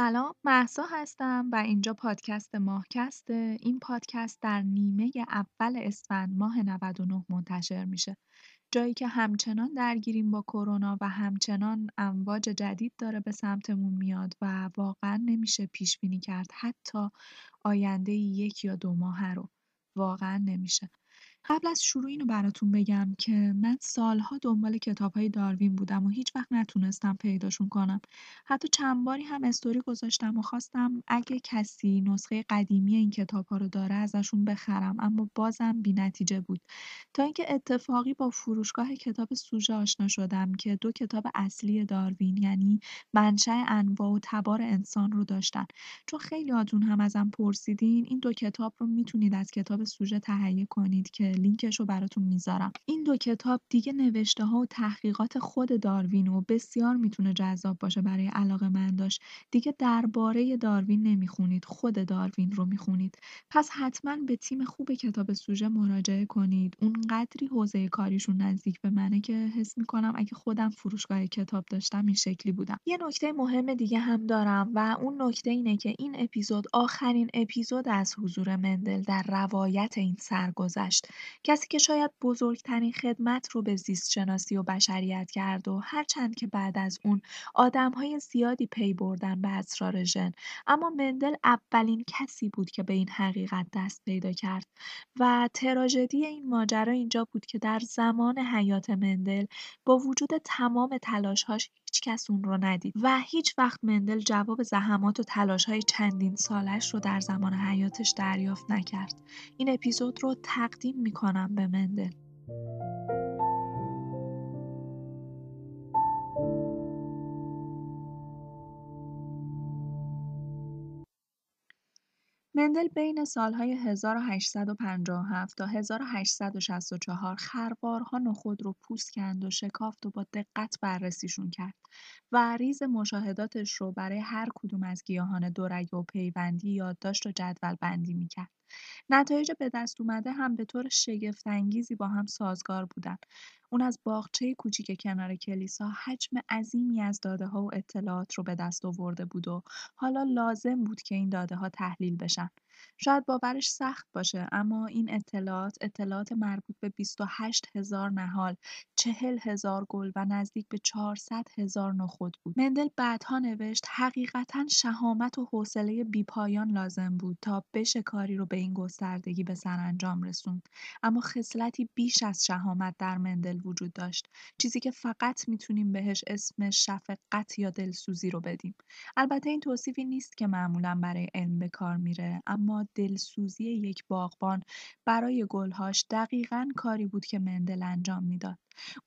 سلام محسا هستم و اینجا پادکست ماهکسته این پادکست در نیمه اول اسفند ماه 99 منتشر میشه. جایی که همچنان درگیریم با کرونا و همچنان امواج جدید داره به سمتمون میاد و واقعا نمیشه پیش بینی کرد حتی آینده یک یا دو ماه رو. واقعا نمیشه. قبل از شروع اینو براتون بگم که من سالها دنبال کتابهای داروین بودم و هیچ وقت نتونستم پیداشون کنم. حتی چند باری هم استوری گذاشتم و خواستم اگه کسی نسخه قدیمی این کتابها رو داره ازشون بخرم اما بازم نتیجه بود. تا اینکه اتفاقی با فروشگاه کتاب سوژه آشنا شدم که دو کتاب اصلی داروین یعنی منشأ انواع و تبار انسان رو داشتن. چون خیلی هاتون هم ازم پرسیدین این دو کتاب رو می‌تونید از کتاب سوژه تهیه کنید که لینکش رو براتون می‌ذارم. این دو کتاب دیگه نوشته ها و تحقیقات خود داروین و بسیار می‌تونه جذاب باشه برای علاقه منداش دیگه درباره داروین نمی‌خونید خود داروین رو می‌خونید. پس حتما به تیم خوب کتاب سوژه مراجعه کنید. اونقدری حوزه کاریشون نزدیک به منه که حس می‌کنم اگه خودم فروشگاه کتاب داشتم این شکلی بودم. یه نکته مهم دیگه هم دارم و اون نکته اینه که این اپیزود آخرین اپیزود از حضور مندل در روایت این سرگذشت. کسی که شاید بزرگترین خدمت رو به زیست شناسی و بشریت کرد و هرچند که بعد از اون آدمهای زیادی پی بردن به اسرار ژن اما مندل اولین کسی بود که به این حقیقت دست پیدا کرد و تراژدی این ماجرا اینجا بود که در زمان حیات مندل با وجود تمام تلاشهاش هیچ کس اون رو ندید و هیچ وقت مندل جواب زحمات و تلاشهای چندین سالش رو در زمان حیاتش دریافت نکرد. این اپیزود رو تقدیم می‌کنم به مندل. مندل بین سالهای 1857 تا 1864 خروارها نخود رو پوست کند و شکافت و با دقت بررسیشون کرد و ریز مشاهداتش رو برای هر کدوم از گیاهان دورگه و پیوندی یادداشت و جدول بندی می‌کرد. نتایج به دست اومده هم به طور شگفتانگیزی با هم سازگار بودن. اون از باغچه کوچیک کنار کلیسا حجم عظیمی از ها و اطلاعات رو به دست آورده بود و حالا لازم بود که این داده ها تحلیل بشن. شاید باورش سخت باشه اما این اطلاعات اطلاعات مربوط به 28 هزار نهال، 40 هزار گل و نزدیک به 400 هزار نخود بود. مندل بعدها نوشت حقیقتا شهامت و حوصله بیپایان لازم بود تا بشه کاری رو به این گستردگی به سرانجام رسوند. اما خصلتی بیش از شهامت در مندل وجود داشت. چیزی که فقط می‌تونیم بهش اسم شفقت یا دلسوزی رو بدیم. البته این توصیفی نیست که معمولا برای علم به کار میره اما دلسوزی یک باغبان برای گلهاش دقیقا کاری بود که مندل انجام می‌داد.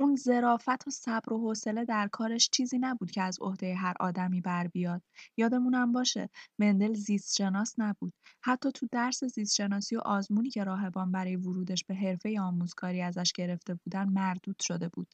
اون ظرافت و صبر و حوصله در کارش چیزی نبود که از عهده هر آدمی بر بیاد. یادمونم باشه مندل زیستشناس نبود. حتی تو درس زیستشناسی و آزمونی که راهبان برای ورودش به حرفه آموزکاری ازش گرفته بودن مردود شده بود.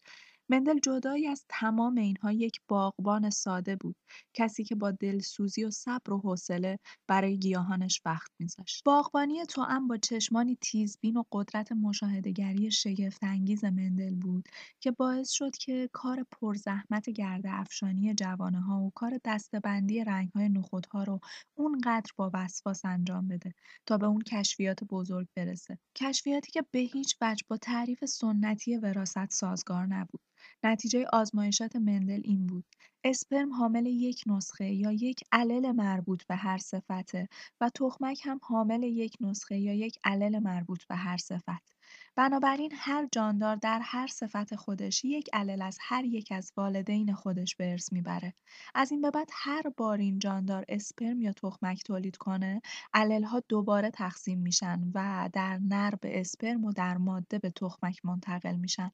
مندل جدایی از تمام اینها یک باغبان ساده بود، کسی که با دلسوزی و صبر و حوصله برای گیاهانش وقت میذاشت. باغبانی توأم با چشمانی تیزبین و قدرت مشاهدهگری شگفتانگیز مندل بود که باعث شد که کار پرزحمت گرده افشانی جوانه ها و کار دستبندی رنگ های نخودها رو اونقدر با وسواس انجام بده تا به اون کشفیات بزرگ برسه. کشفیاتی که به هیچ وجه با تعریف سنتی وراست سازگار نبود. نتیجه آزمایشات مندل این بود: اسپرم حامل یک نسخه یا یک علل مربوط به هر صفته و تخمک هم حامل یک نسخه یا یک علل مربوط به هر صفت. بنابراین هر جاندار در هر صفت خودش یک علل از هر یک از والدین خودش به ارث می‌بره. از این به بعد هر بار این جاندار اسپرم یا تخمک تولید کنه، ها دوباره تقسیم میشن و در نر به اسپرم و در ماده به تخمک منتقل میشن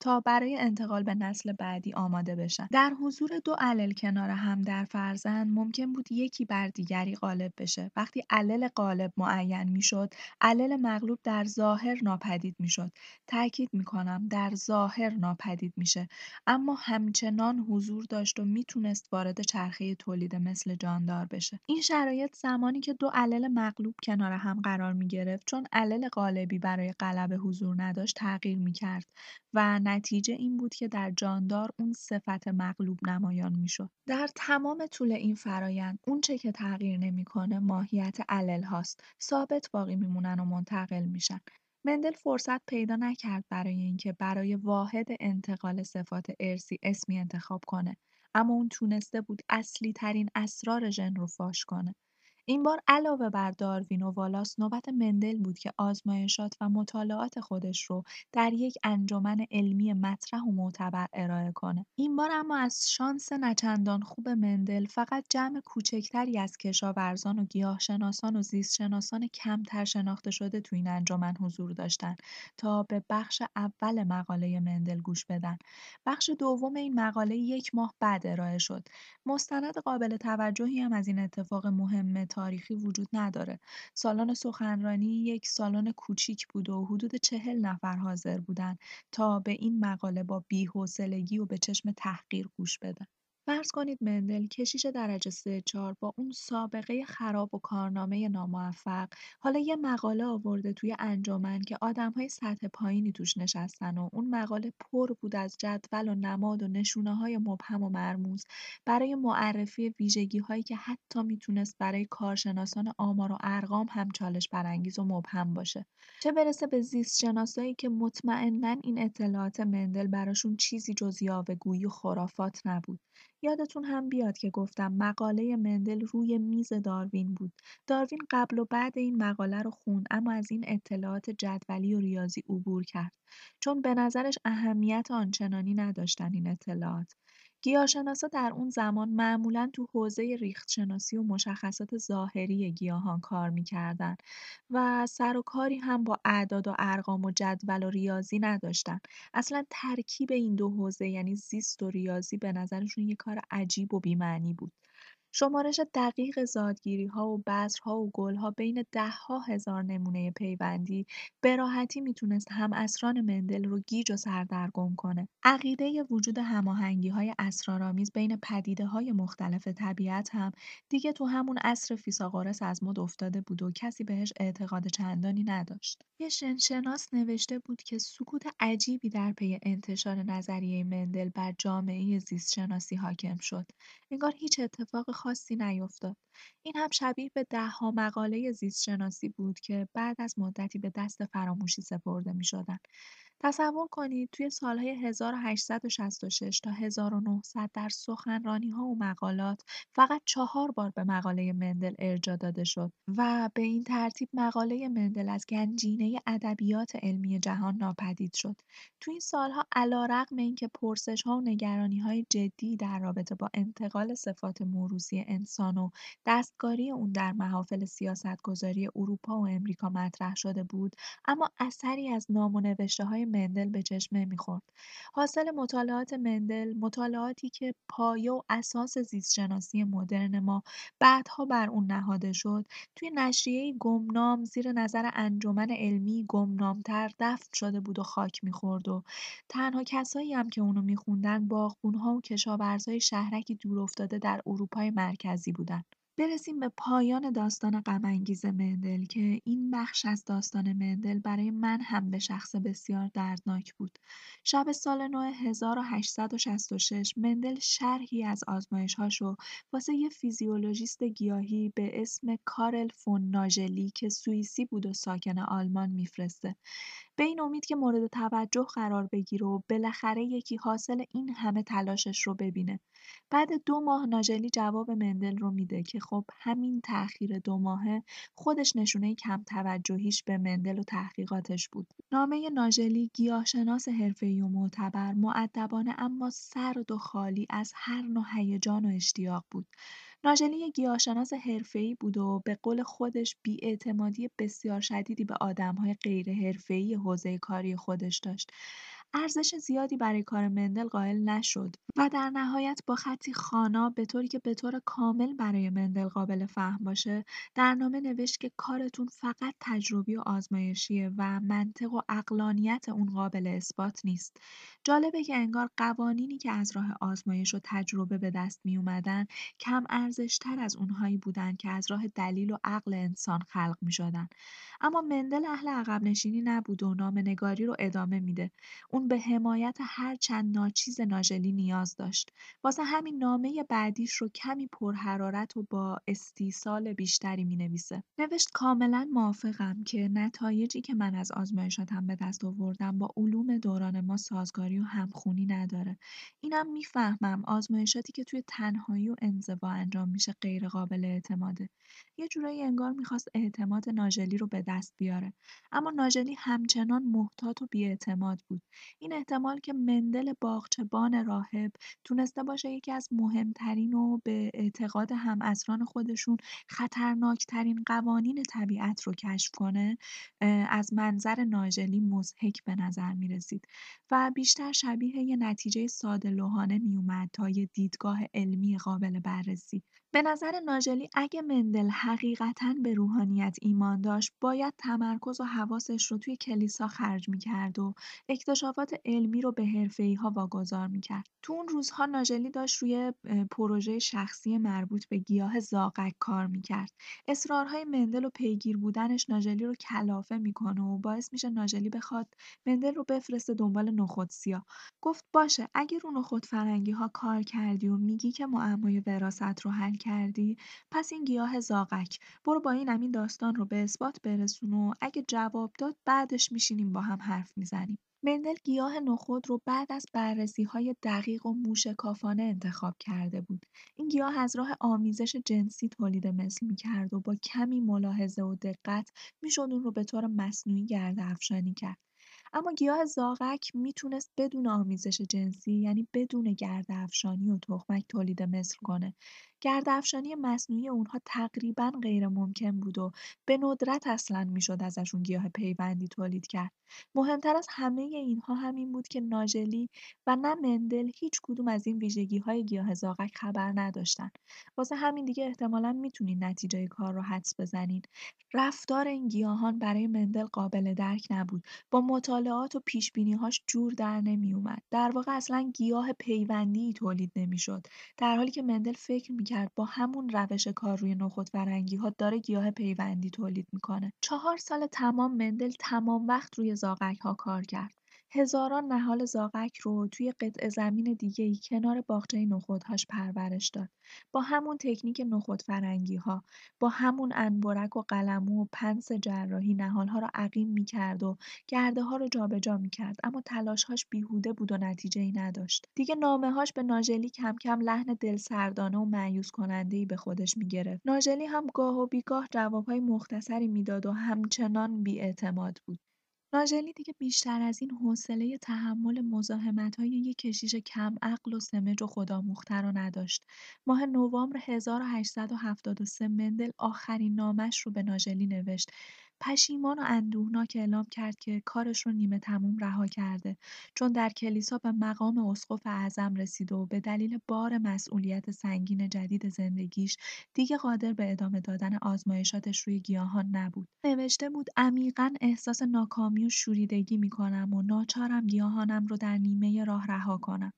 تا برای انتقال به نسل بعدی آماده بشن. در حضور دو علل کنار هم در فرزند ممکن بود یکی بر دیگری غالب بشه. وقتی علل غالب معین می‌شد، علل مغلوب در ظاهر ناپدید می می‌شد. تاکید می‌کنم در ظاهر ناپدید میشه اما همچنان حضور داشت و می‌تونست وارد چرخه تولید مثل جاندار بشه. این شرایط زمانی که دو علل مغلوب کنار هم قرار می گرفت چون علل غالبی برای غلبه حضور نداشت تغییر می کرد و نتیجه این بود که در جاندار اون صفت مغلوب نمایان می شد. در تمام طول این فرایند اونچه که تغییر نمی‌کنه ماهیت علل هاست ثابت باقی میمونن و منتقل میشن. مندل فرصت پیدا نکرد برای اینکه برای واحد انتقال صفات ارسی اسمی انتخاب کنه اما اون تونسته بود اصلی ترین اسرار ژن رو فاش کنه. این بار علاوه بر داروین و والاس نوبت مندل بود که آزمایشات و مطالعات خودش رو در یک انجمن علمی مطرح و معتبر ارائه کنه. این بار اما از شانس نچندان خوب مندل فقط جمع کوچکتری از کشاورزان و گیاهشناسان و زیستشناسان کمتر شناخته شده تو این انجمن حضور داشتن تا به بخش اول مقاله مندل گوش بدن. بخش دوم این مقاله یک ماه بعد ارائه شد. مستند قابل توجهی هم از این اتفاق مهم تاریخی وجود نداره. سالن سخنرانی یک سالن کوچیک بود و حدود چهل نفر حاضر بودن تا به این مقاله با بی‌حوصلگی و به چشم تحقیر گوش بدن. فرض کنید مندل کشیش درجه سه چهار با اون سابقه خراب و کارنامه ناموفق. حالا یه مقاله آورده توی انجمن که های سطح پایینی توش نشستن و اون مقاله پر بود از جدول و نماد و نشونه های مبهم و مرموز. برای معرفی ویژگی هایی که حتی می‌تونست برای کارشناسان آمار و ارقام هم چالش برانگیز و مبهم باشه. چه برسه به زیست شناسایی که مطمئنا این اطلاعات مندل براشون چیزی جز یاوه‌گویی و خرافات نبود. یادتون هم بیاد که گفتم مقاله مندل روی میز داروین بود. داروین قبل و بعد این مقاله رو خون اما از این اطلاعات جدولی و ریاضی عبور کرد. چون به نظرش اهمیت آنچنانی نداشتن این اطلاعات. گیاهشناسا در اون زمان معمولا تو حوزه ریختشناسی و مشخصات ظاهری گیاهان کار می‌کردن و سر و کاری هم با اعداد و ارقام و جدول و ریاضی نداشتن. اصلا ترکیب این دو حوزه یعنی زیست و ریاضی به نظرشون یه کار عجیب و بی‌معنی بود. شمارش دقیق زادگیری‌ها و بذرها و گل‌ها بین ده‌ها هزار نمونه پیوندی به راحتی می‌تونست اسران مندل رو گیج و سردرگم کنه. عقیده وجود هماهنگی‌های اسرارآمیز بین های مختلف طبیعت هم دیگه تو همون عصر فیثاغورس از مد افتاده بود و کسی بهش اعتقاد چندانی نداشت. یه شنشناس نوشته بود که سکوت عجیبی در پی انتشار نظریه مندل بر جامعه زیستشناسی حاکم شد. انگار هیچ اتفاق خاصی نیفتاد. این هم شبیه به دهها مقاله زیستشناسی بود که بعد از مدتی به دست فراموشی سپرده می‌شدند. تصور کنید توی سالهای 1866 تا 1900 در ها و مقالات فقط چهار بار به مقاله مندل ارجا داده شد و به این ترتیب مقاله مندل از گنجینه ادبیات علمی جهان ناپدید شد. توی این سالها علیرغم اینکه ها و های جدی در رابطه با انتقال صفات موروثی انسان و دستکاری اون در محافل سیاستگذاری اروپا و امریکا مطرح شده بود، اما اثری از نام های مندل به چشم نمی‌خورد. حاصل مطالعات مندل، مطالعاتی که پایه و اساس زیستشناسی مدرن ما بعدها بر اون نهاده شد، توی نشریه گمنام زیر نظر انجمن علمی گمنامتر دفن شده بود و خاک می‌خورد و تنها کسایی هم که اونو میخوندن باغبونها و کشاورزای شهرکی دور افتاده در اروپای مرکزی بودن. برسیم به پایان داستان غم‌انگیز مندل که این بخش از داستان مندل برای من هم به شخص بسیار دردناک بود. شب سال نو 1866 مندل شرحی از آزمایش‌هاشو واسه یه فیزیولوژیست گیاهی به اسم کارل فون ناژلی که سوئیسی بود و ساکن آلمان میفرسته. به این امید که مورد توجه قرار بگیره و بالاخره یکی حاصل این همه تلاشش رو ببینه. بعد دو ماه ناژلی جواب مندل رو میده که خب همین تأخیر دو ماهه خودش نشونه کم توجهیش به مندل و تحقیقاتش بود. نامه ناژلی گیاهشناس حرفه‌ای و معتبر، معدبانه اما سرد و خالی از هر نوع هیجان و اشتیاق بود. ناژلی گیاهشناس حرفه‌ای بود و به قول خودش بی‌اعتمادی بسیار شدیدی به آدم‌های غیر حرفه‌ای حوزه کاری خودش داشت. ارزش زیادی برای کار مندل قائل نشد و در نهایت با خطی خوانا طوری که طور کامل برای مندل قابل فهم باشه در نامه نوشت که کارتون فقط تجربی و آزمایشیه و منطق و اقلانیت اون قابل اثبات نیست. جالبه که انگار قوانینی که از راه آزمایش و تجربه به دست می اومدن کم ارزشتر از اونهایی بودن که از راه دلیل و عقل انسان خلق می شدن. اما مندل اهل عقب نشینی نبود و نگاری رو ادامه میده. اون به حمایت هر چند ناچیز ناژلی نیاز داشت. واسه همین نامه بعدیش رو کمی پرحرارت و با استیصال بیشتری می‌نویسه. نوشت کاملا موافقم که نتایجی که من از آزمایشاتم به دست آوردم با علوم دوران ما سازگاری و همخونی نداره. اینم می‌فهمم آزمایشاتی که توی تنهایی و انزوا انجام میشه غیر قابل اعتماده. یه جورایی انگار می‌خواست اعتماد ناژلی رو به دست بیاره. اما ناژلی همچنان محتاط و بیاعتماد بود. این احتمال که مندل باغچبان راهب تونسته باشه یکی از مهمترین و به اعتقاد همعصران خودشون خطرناکترین قوانین طبیعت رو کشف کنه از منظر ناژلی مضحک به نظر می رسید و بیشتر شبیه یه نتیجه ساده لوحانه می اومد تا یه دیدگاه علمی قابل بررسی. به نظر ناژلی اگه مندل حقیقتا به روحانیت ایمان داشت باید تمرکز و حواسش رو توی کلیسا خرج می‌کرد و اکتشافات علمی رو به ها واگذار می‌کرد. تو اون روزها ناژلی داشت روی پروژه شخصی مربوط به گیاه زاغک کار می‌کرد. اصرارهای مندل و پیگیر بودنش ناژلی رو کلافه می‌کنه و باعث میشه ناژلی بخواد مندل رو بفرسته دنبال نخود سیاه. گفت باشه اگه رو نخود فرنگی ها کار کردی و میگی که معمای وراثت رو حل کردی پس این گیاه زاغک برو با این این داستان رو به اثبات برسون و اگه جواب داد بعدش میشینیم با هم حرف می‌زنیم مندل گیاه نخود رو بعد از های دقیق و موشکافانه انتخاب کرده بود. این گیاه از راه آمیزش جنسی تولید مثل می‌کرد و با کمی ملاحظه و دقت می‌شد اون رو به طور مصنوعی گرد افشانی کرد. اما گیاه زاغک می‌تونست بدون آمیزش جنسی یعنی بدون افشانی و تخمک تولید مثل کنه گردافشانی مصنوعی اونها تقریبا غیر ممکن بود و به ندرت اصلا می‌شد ازشون گیاه پیوندی تولید کرد. مهمتر از همه اینها همین بود که ناژلی و نه مندل هیچ کدوم از این ویژگی های گیاه زاغک خبر نداشتن. واسه همین دیگه احتمالا می‌تونین نتیجه کار رو حدس بزنین. رفتار این گیاهان برای مندل قابل درک نبود. با مطالعات و پیش هاش جور در نمی اومد. در واقع اصلا گیاه پیوندی تولید نمی‌شد. در حالی که مندل فکر می کرد با همون روش کار روی ها داره گیاه پیوندی تولید می‌کنه. چهار سال تمام مندل تمام وقت روی ها کار کرد. هزاران نهال زاغک رو توی قطع زمین دیگه‌ای کنار باغچه نخودهاش پرورش داد. با همون تکنیک ها، با همون انبرک و قلمو و پنس جراحی نهالها رو عقیم می‌کرد و ها رو جابجا می‌کرد اما تلاشهاش بیهوده بود و ای نداشت. دیگه هاش به ناژلی کم کم لحن دلسردانه و مایوس ای به خودش می‌گرفت. ناژلی هم گاه و بیگاه جوابهای مختصری می‌داد و همچنان بیاعتماد بود. ناژلی دیگه بیشتر از این حوصله تحمل های یک کشیش عقل و سمج و خداموخته رو نداشت. ماه نوامبر 1873 مندل آخرین نامش رو به ناژلی نوشت پشیمان و اندوهناک اعلام کرد که کارش رو نیمه تموم رها کرده چون در کلیسا به مقام اسقف اعظم رسیده و به دلیل بار مسئولیت سنگین جدید زندگیش دیگه قادر به ادامه دادن آزمایشاتش روی گیاهان نبود. نوشته بود عمیقا احساس ناکامی و شوریدگی می‌کنم و ناچارم گیاهانم رو در نیمه راه رها کنم.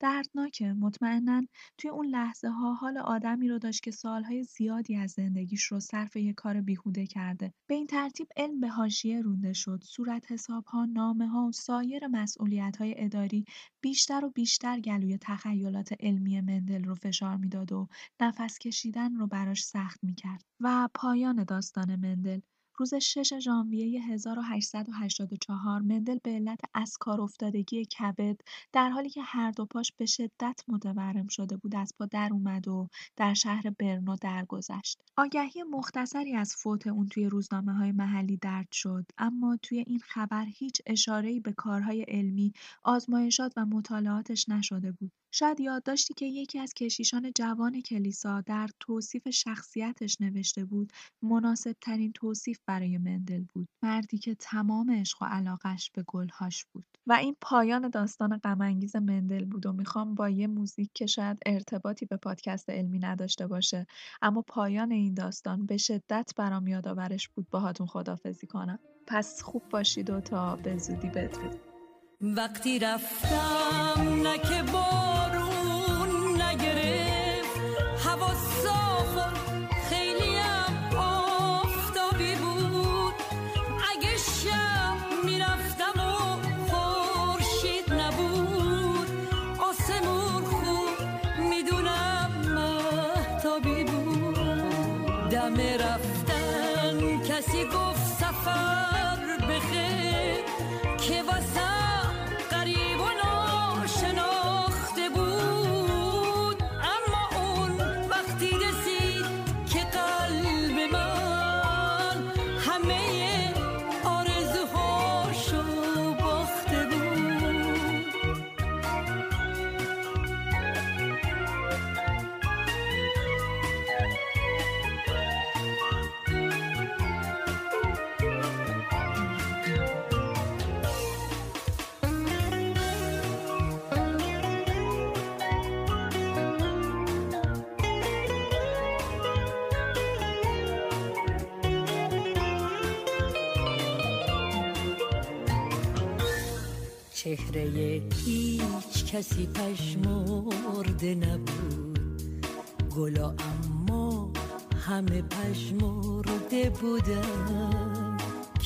دردناکه. مطمئنا توی اون لحظه ها حال آدمی رو داشت که سالهای زیادی از زندگیش رو صرف یه کار بیهوده کرده. به این ترتیب علم به حاشیه رونده شد. صورت حساب ها نامه ها و سایر مسئولیت های اداری بیشتر و بیشتر گلوی تخیلات علمی مندل رو فشار می‌داد و نفس کشیدن رو براش سخت می‌کرد و پایان داستان مندل. روز 6 ژانویه 1884 مندل به علت کار افتادگی کبد در حالی که هر دو پاش به شدت متورم شده بود از پا در اومد و در شهر برنو درگذشت. آگهی مختصری از فوت اون توی روزنامه های محلی درد شد اما توی این خبر هیچ اشاره‌ای به کارهای علمی، آزمایشات و مطالعاتش نشده بود. شاید یادداشتی که یکی از کشیشان جوان کلیسا در توصیف شخصیتش نوشته بود مناسب ترین توصیف برای مندل بود. مردی که تمام عشق و علاقش به گلهاش بود. و این پایان داستان غمانگیز مندل بود و می‌خوام با یه موزیک که شاید ارتباطی به پادکست علمی نداشته باشه اما پایان این داستان به شدت برام یادآورش بود. باهاتون خدافزی کنم. پس خوب باشید و تا به زودی بدرود. وقتی رفتم نه که چهره هیچ کسی پشمرده نبود. گلا اما همه پشمرده بودن.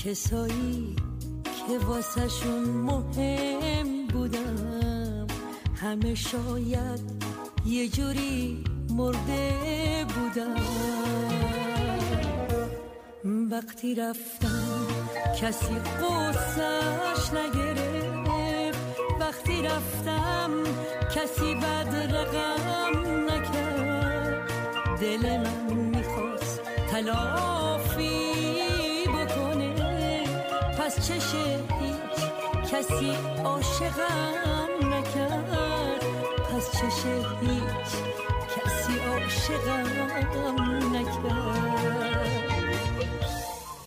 کسایی که واسهشون مهم بودم همه شاید یه جوری مرده بودن. وقتی رفتم کسی قصهش نگرفت. وقتی رفتم کسی بد رقم نکرد. دل من می‌خواست تلافی بکنه. پس چشه هیچ کسی عاشقم نکرد. پس چشه هیچ کسی عاشقم